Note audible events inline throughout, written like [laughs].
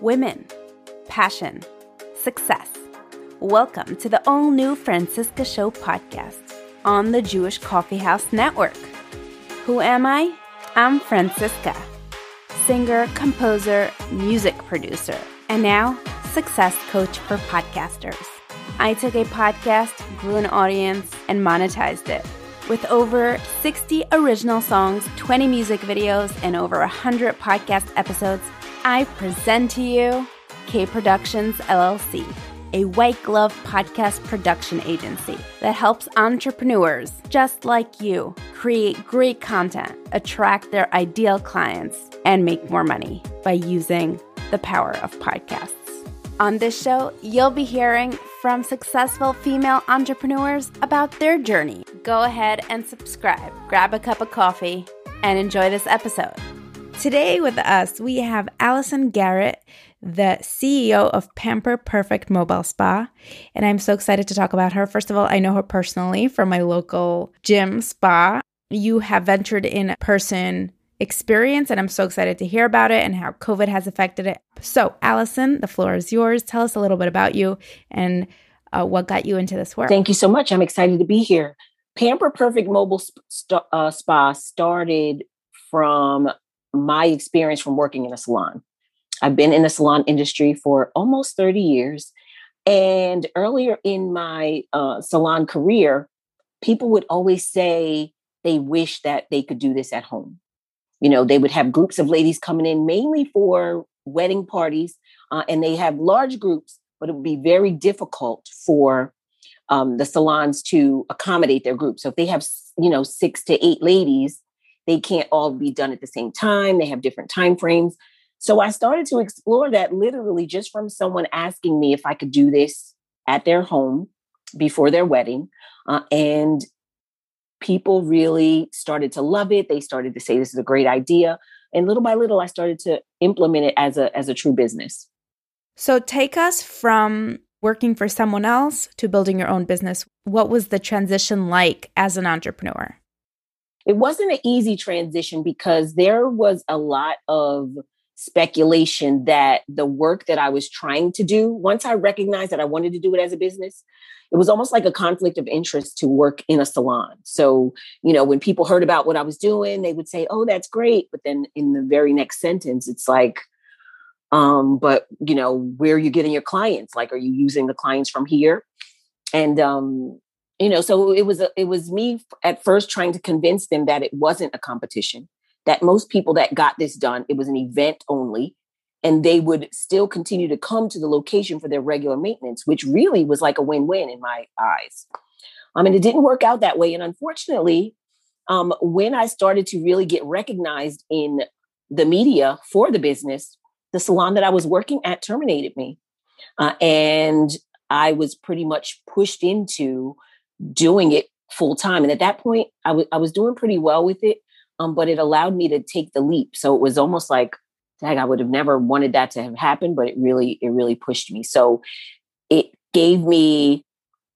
women, passion, success. Welcome to the all new Franciska Show podcast on the Jewish Coffee House Network. Who am I? I'm Franciska, singer, composer, music producer, and now success coach for podcasters. I took a podcast, grew an audience, and monetized it. With over 60 original songs, 20 music videos, and over 100 podcast episodes, I present to you K Productions LLC, a white glove podcast production agency that helps entrepreneurs just like you create great content, attract their ideal clients, and make more money by using the power of podcasts. On this show, you'll be hearing from successful female entrepreneurs about their journey. Go ahead and subscribe, grab a cup of coffee, and enjoy this episode. Today with us, we have Allison Garrett, the CEO of Pamper Perfect Mobile Spa. And I'm so excited to talk about her. First of all, I know her personally from my local gym spa. You have ventured in person experience, and I'm so excited to hear about it and how COVID has affected it. So, Allison, the floor is yours. Tell us a little bit about you and uh, what got you into this work. Thank you so much. I'm excited to be here. Pamper Perfect Mobile uh, Spa started from my experience from working in a salon. I've been in the salon industry for almost 30 years. And earlier in my uh, salon career, people would always say they wish that they could do this at home. You know, they would have groups of ladies coming in mainly for wedding parties, uh, and they have large groups, but it would be very difficult for um, the salons to accommodate their group. So if they have, you know, six to eight ladies, they can't all be done at the same time. They have different time frames. So I started to explore that literally just from someone asking me if I could do this at their home before their wedding. Uh, and people really started to love it. They started to say this is a great idea. And little by little, I started to implement it as a as a true business. So take us from working for someone else to building your own business. What was the transition like as an entrepreneur? It wasn't an easy transition because there was a lot of speculation that the work that I was trying to do, once I recognized that I wanted to do it as a business, it was almost like a conflict of interest to work in a salon. So, you know, when people heard about what I was doing, they would say, "Oh, that's great." But then in the very next sentence, it's like, um, but you know, where are you getting your clients? Like, are you using the clients from here? And um, you know so it was a, it was me at first trying to convince them that it wasn't a competition that most people that got this done it was an event only and they would still continue to come to the location for their regular maintenance which really was like a win-win in my eyes. I mean, it didn't work out that way and unfortunately um, when i started to really get recognized in the media for the business the salon that i was working at terminated me uh, and i was pretty much pushed into doing it full time. And at that point, I, w- I was doing pretty well with it, um, but it allowed me to take the leap. So it was almost like, dang, I would have never wanted that to have happened, but it really, it really pushed me. So it gave me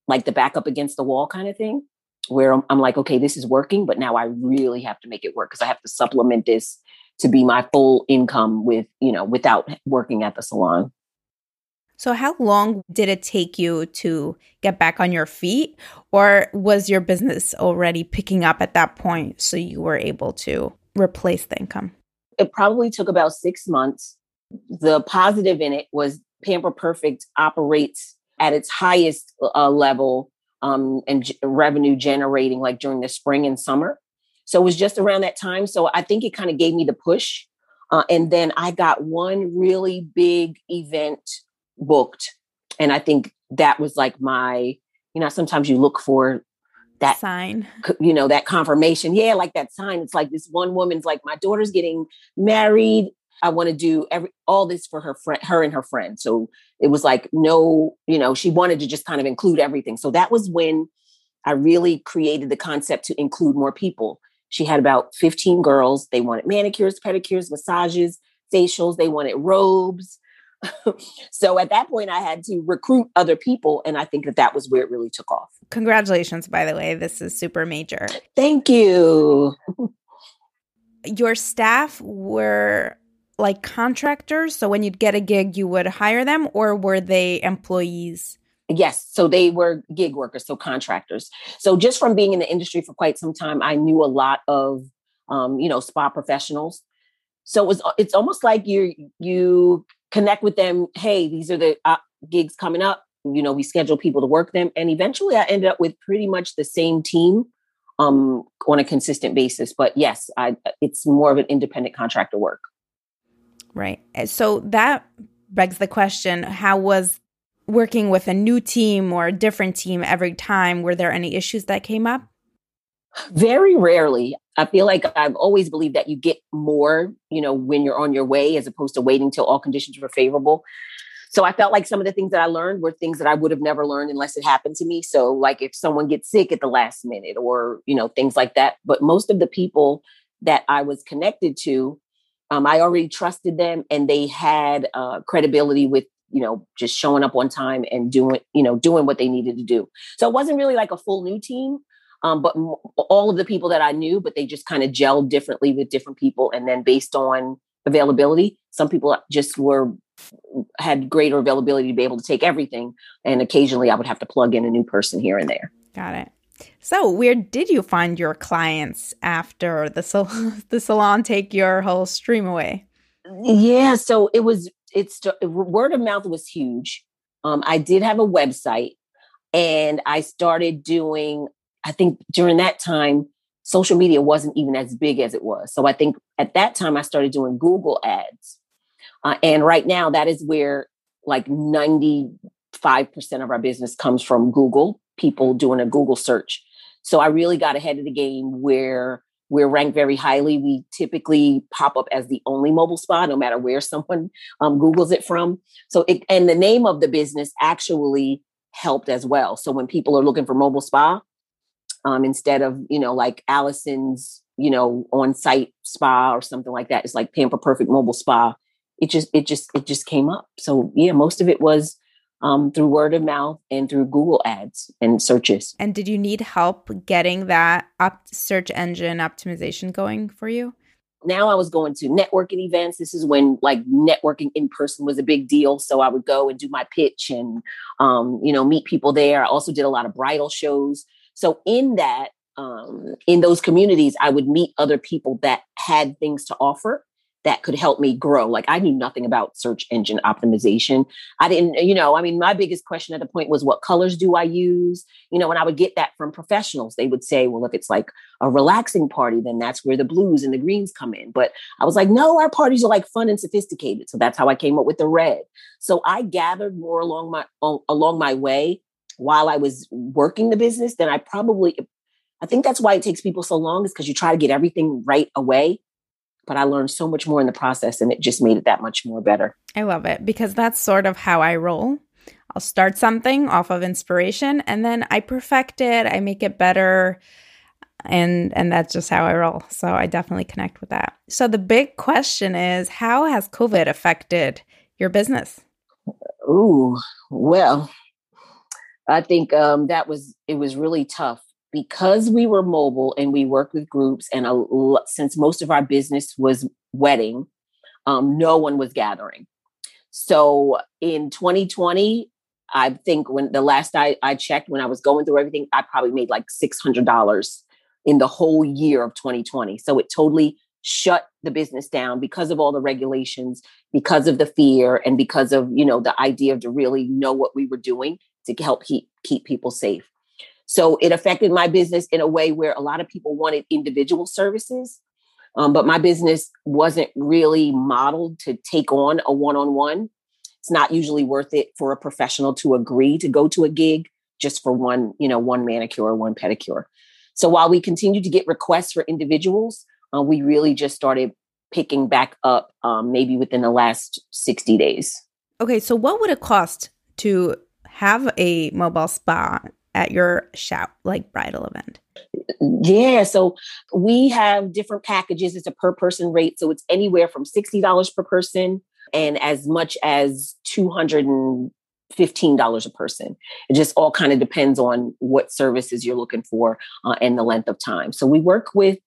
like the back up against the wall kind of thing, where I'm, I'm like, okay, this is working, but now I really have to make it work because I have to supplement this to be my full income with, you know, without working at the salon. So, how long did it take you to get back on your feet? Or was your business already picking up at that point so you were able to replace the income? It probably took about six months. The positive in it was Pamper Perfect operates at its highest uh, level um, and g- revenue generating like during the spring and summer. So it was just around that time. So I think it kind of gave me the push. Uh, and then I got one really big event booked. And I think that was like my, you know, sometimes you look for that sign, you know, that confirmation. Yeah, like that sign. It's like this one woman's like, my daughter's getting married. I want to do every all this for her friend, her and her friend. So it was like no, you know, she wanted to just kind of include everything. So that was when I really created the concept to include more people. She had about 15 girls. They wanted manicures, pedicures, massages, facials. They wanted robes. [laughs] so at that point, I had to recruit other people. And I think that that was where it really took off. Congratulations, by the way. This is super major. Thank you. [laughs] Your staff were like contractors? So when you'd get a gig, you would hire them, or were they employees? Yes. So they were gig workers, so contractors. So just from being in the industry for quite some time, I knew a lot of, um, you know, spa professionals. So it was, it's almost like you you connect with them. Hey, these are the uh, gigs coming up. You know, we schedule people to work them, and eventually I ended up with pretty much the same team um, on a consistent basis. But yes, I, it's more of an independent contractor work. Right. So that begs the question: How was working with a new team or a different team every time? Were there any issues that came up? Very rarely. I feel like I've always believed that you get more, you know, when you're on your way as opposed to waiting till all conditions were favorable. So I felt like some of the things that I learned were things that I would have never learned unless it happened to me. So like if someone gets sick at the last minute or, you know, things like that. But most of the people that I was connected to, um, I already trusted them and they had uh, credibility with you know just showing up on time and doing you know doing what they needed to do so it wasn't really like a full new team um, but m- all of the people that i knew but they just kind of gelled differently with different people and then based on availability some people just were had greater availability to be able to take everything and occasionally i would have to plug in a new person here and there got it so where did you find your clients after the sal- [laughs] the salon take your whole stream away yeah so it was it's word of mouth was huge. Um, I did have a website, and I started doing. I think during that time, social media wasn't even as big as it was. So I think at that time I started doing Google ads, uh, and right now that is where like ninety five percent of our business comes from Google. People doing a Google search. So I really got ahead of the game where we're ranked very highly. We typically pop up as the only mobile spa, no matter where [laughs] someone um, Googles it from. So, it, and the name of the business actually helped as well. So when people are looking for mobile spa, um, instead of you know like Allison's, you know, on-site spa or something like that, it's like Pamper Perfect Mobile Spa. It just, it just, it just came up. So yeah, most of it was um, through word of mouth and through Google ads and searches. And did you need help getting that up search engine optimization going for you? Now I was going to networking events. This is when like networking in person was a big deal. So I would go and do my pitch and um, you know meet people there. I also did a lot of bridal shows. So in that um, in those communities, I would meet other people that had things to offer that could help me grow. Like I knew nothing about search engine optimization. I didn't, you know, I mean, my biggest question at the point was what colors do I use? You know, and I would get that from professionals, they would say, well, if it's like a relaxing party, then that's where the blues and the greens come in. But I was like, no, our parties are like fun and sophisticated. So that's how I came up with the red. So I gathered more along my along my way while I was working the business then I probably I think that's why it takes people so long is because you try to get everything right away but I learned so much more in the process and it just made it that much more better. I love it because that's sort of how I roll. I'll start something off of inspiration and then I perfect it, I make it better and and that's just how I roll. So I definitely connect with that. So the big question is how has COVID affected your business? Ooh, well, I think um, that was it was really tough because we were mobile and we worked with groups, and a, since most of our business was wedding, um, no one was gathering. So in 2020, I think when the last I, I checked, when I was going through everything, I probably made like $600 in the whole year of 2020. So it totally shut the business down because of all the regulations, because of the fear, and because of, you know, the idea of to really know what we were doing to help keep, keep people safe. So it affected my business in a way where a lot of people wanted individual services. Um, but my business wasn't really modeled to take on a one on one. It's not usually worth it for a professional to agree to go to a gig just for one, you know, one manicure, one pedicure. So while we continued to get requests for individuals, uh, we really just started picking back up um, maybe within the last 60 days. Okay, so what would it cost to have a mobile spa at your shout like bridal event? Yeah, so we have different packages. It's a per person rate, so it's anywhere from sixty dollars per person and as much as two hundred and fifteen dollars a person. It just all kind of depends on what services you're looking for uh, and the length of time. So we work with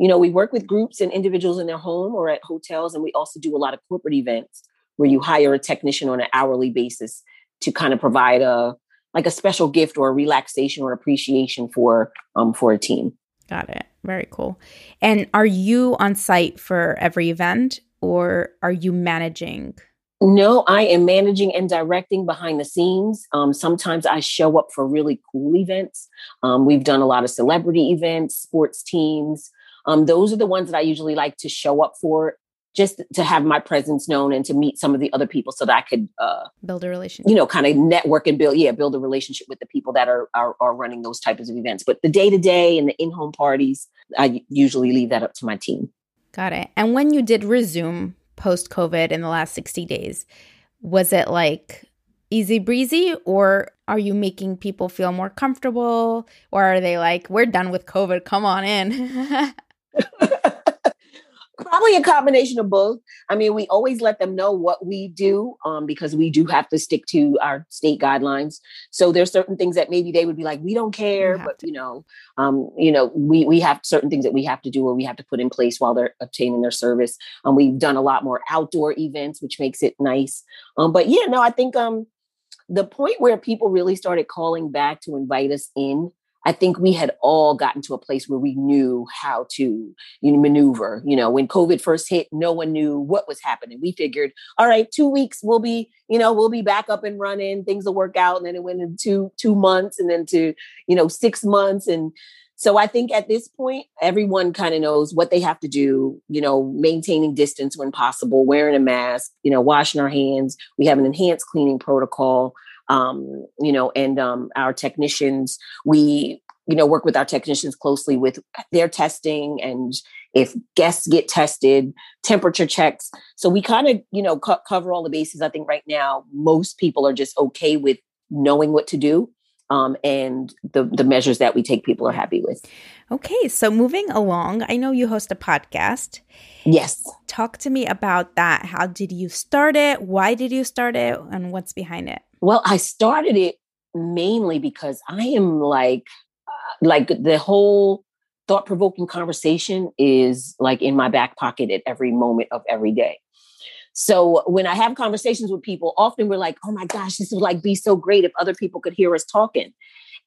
you know, we work with groups and individuals in their home or at hotels, and we also do a lot of corporate events where you hire a technician on an hourly basis to kind of provide a like a special gift or a relaxation or appreciation for um for a team. Got it. Very cool. And are you on site for every event or are you managing? No, I am managing and directing behind the scenes. Um, sometimes I show up for really cool events. Um, we've done a lot of celebrity events, sports teams. Um, those are the ones that I usually like to show up for just to have my presence known and to meet some of the other people so that I could uh, build a relationship. You know, kind of network and build, yeah, build a relationship with the people that are are, are running those types of events. But the day to day and the in home parties, I usually leave that up to my team. Got it. And when you did resume post COVID in the last sixty days, was it like easy breezy or are you making people feel more comfortable or are they like we're done with covid come on in [laughs] [laughs] Probably a combination of both. I mean, we always let them know what we do um, because we do have to stick to our state guidelines. So there's certain things that maybe they would be like, we don't care, but to. you know, um, you know, we we have certain things that we have to do or we have to put in place while they're obtaining their service. Um, we've done a lot more outdoor events, which makes it nice. Um, but yeah, no, I think um, the point where people really started calling back to invite us in I think we had all gotten to a place where we knew how to you know, maneuver. You know, when COVID first hit, no one knew what was happening. We figured, all right, two weeks we'll be, you know, we'll be back up and running. Things will work out, and then it went into two months, and then to you know six months, and so I think at this point, everyone kind of knows what they have to do, you know, maintaining distance when possible, wearing a mask, you know, washing our hands. We have an enhanced cleaning protocol um, you know, and um, our technicians, we, you know, work with our technicians closely with their testing and if guests get tested, temperature checks. So we kind of, you know, co- cover all the bases. I think right now, most people are just okay with knowing what to do. Um, and the the measures that we take people are happy with. Okay, so moving along, I know you host a podcast. Yes. Talk to me about that. How did you start it? Why did you start it? And what's behind it? Well, I started it mainly because I am like, uh, like the whole thought provoking conversation is like in my back pocket at every moment of every day. So when I have conversations with people, often we're like, oh my gosh, this would like be so great if other people could hear us talking.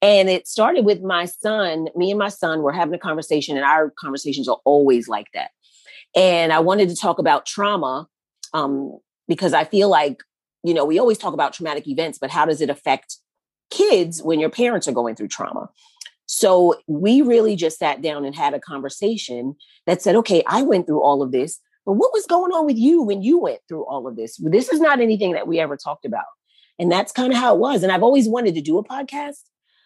And it started with my son, me and my son were having a conversation, and our conversations are always like that. And I wanted to talk about trauma um, because I feel like you know, we always talk about traumatic events, but how does it affect kids when your parents are going through trauma? So we really just sat down and had a conversation that said, okay, I went through all of this, but what was going on with you when you went through all of this? This is not anything that we ever talked about. And that's kind of how it was. And I've always wanted to do a podcast.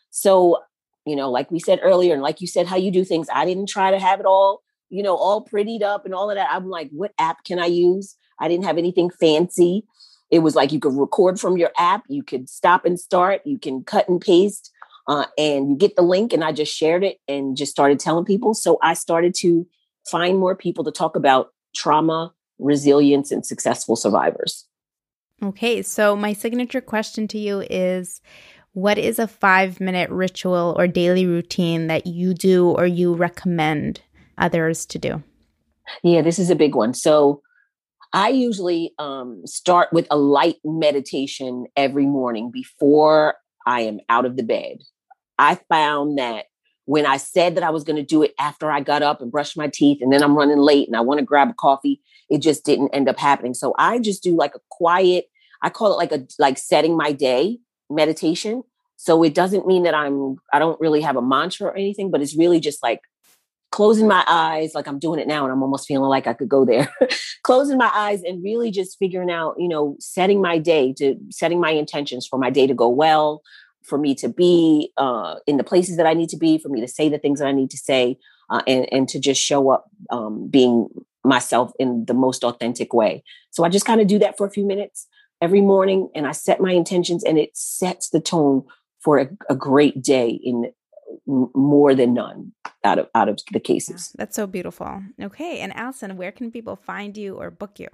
So, you know, like we said earlier, and like you said, how you do things, I didn't try to have it all, you know, all prettied up and all of that. I'm like, what app can I use? I didn't have anything fancy it was like you could record from your app, you could stop and start, you can cut and paste, uh, and you get the link. And I just shared it and just started telling people. So I started to find more people to talk about trauma, resilience, and successful survivors. Okay, so my signature question to you is what is a five minute ritual or daily routine that you do or you recommend others to do? Yeah, this is a big one. So I usually um, start with a light meditation every morning before I am out of the bed. I found that when I said that I was going to do it after I got up and brushed my teeth, and then I'm running late and I want to grab a coffee, it just didn't end up happening. So I just do like a quiet, I call it like a like setting my day meditation. So it doesn't mean that I'm I don't really have a mantra or anything, but it's really just like closing my eyes like i'm doing it now and i'm almost feeling like i could go there [laughs] closing my eyes and really just figuring out you know setting my day to setting my intentions for my day to go well for me to be uh, in the places that i need to be for me to say the things that i need to say uh, and, and to just show up um, being myself in the most authentic way. So i just kind of do that for a few minutes every morning and i set my intentions and it sets the tone for a, a great day in more than none out of out of the cases. That's so beautiful. Okay, and Allison, where can people find you or book you?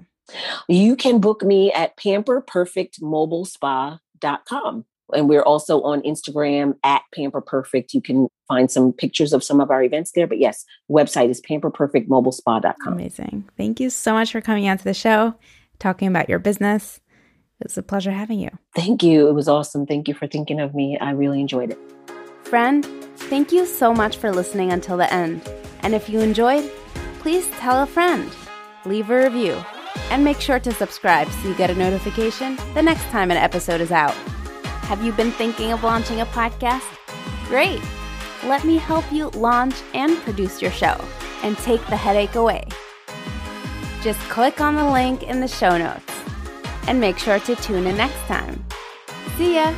You can book me at pamperperfectmobilespa.com. And we're also on Instagram at pamperperfect. You can find some pictures of some of our events there. But yes, website is pamperperfectmobilespa.com. Amazing. Thank you so much for coming out to the show, talking about your business. It was a pleasure having you. Thank you. It was awesome. Thank you for thinking of me. I really enjoyed it. Friend, thank you so much for listening until the end. And if you enjoyed, please tell a friend, leave a review, and make sure to subscribe so you get a notification the next time an episode is out. Have you been thinking of launching a podcast? Great! Let me help you launch and produce your show and take the headache away. Just click on the link in the show notes and make sure to tune in next time. See ya!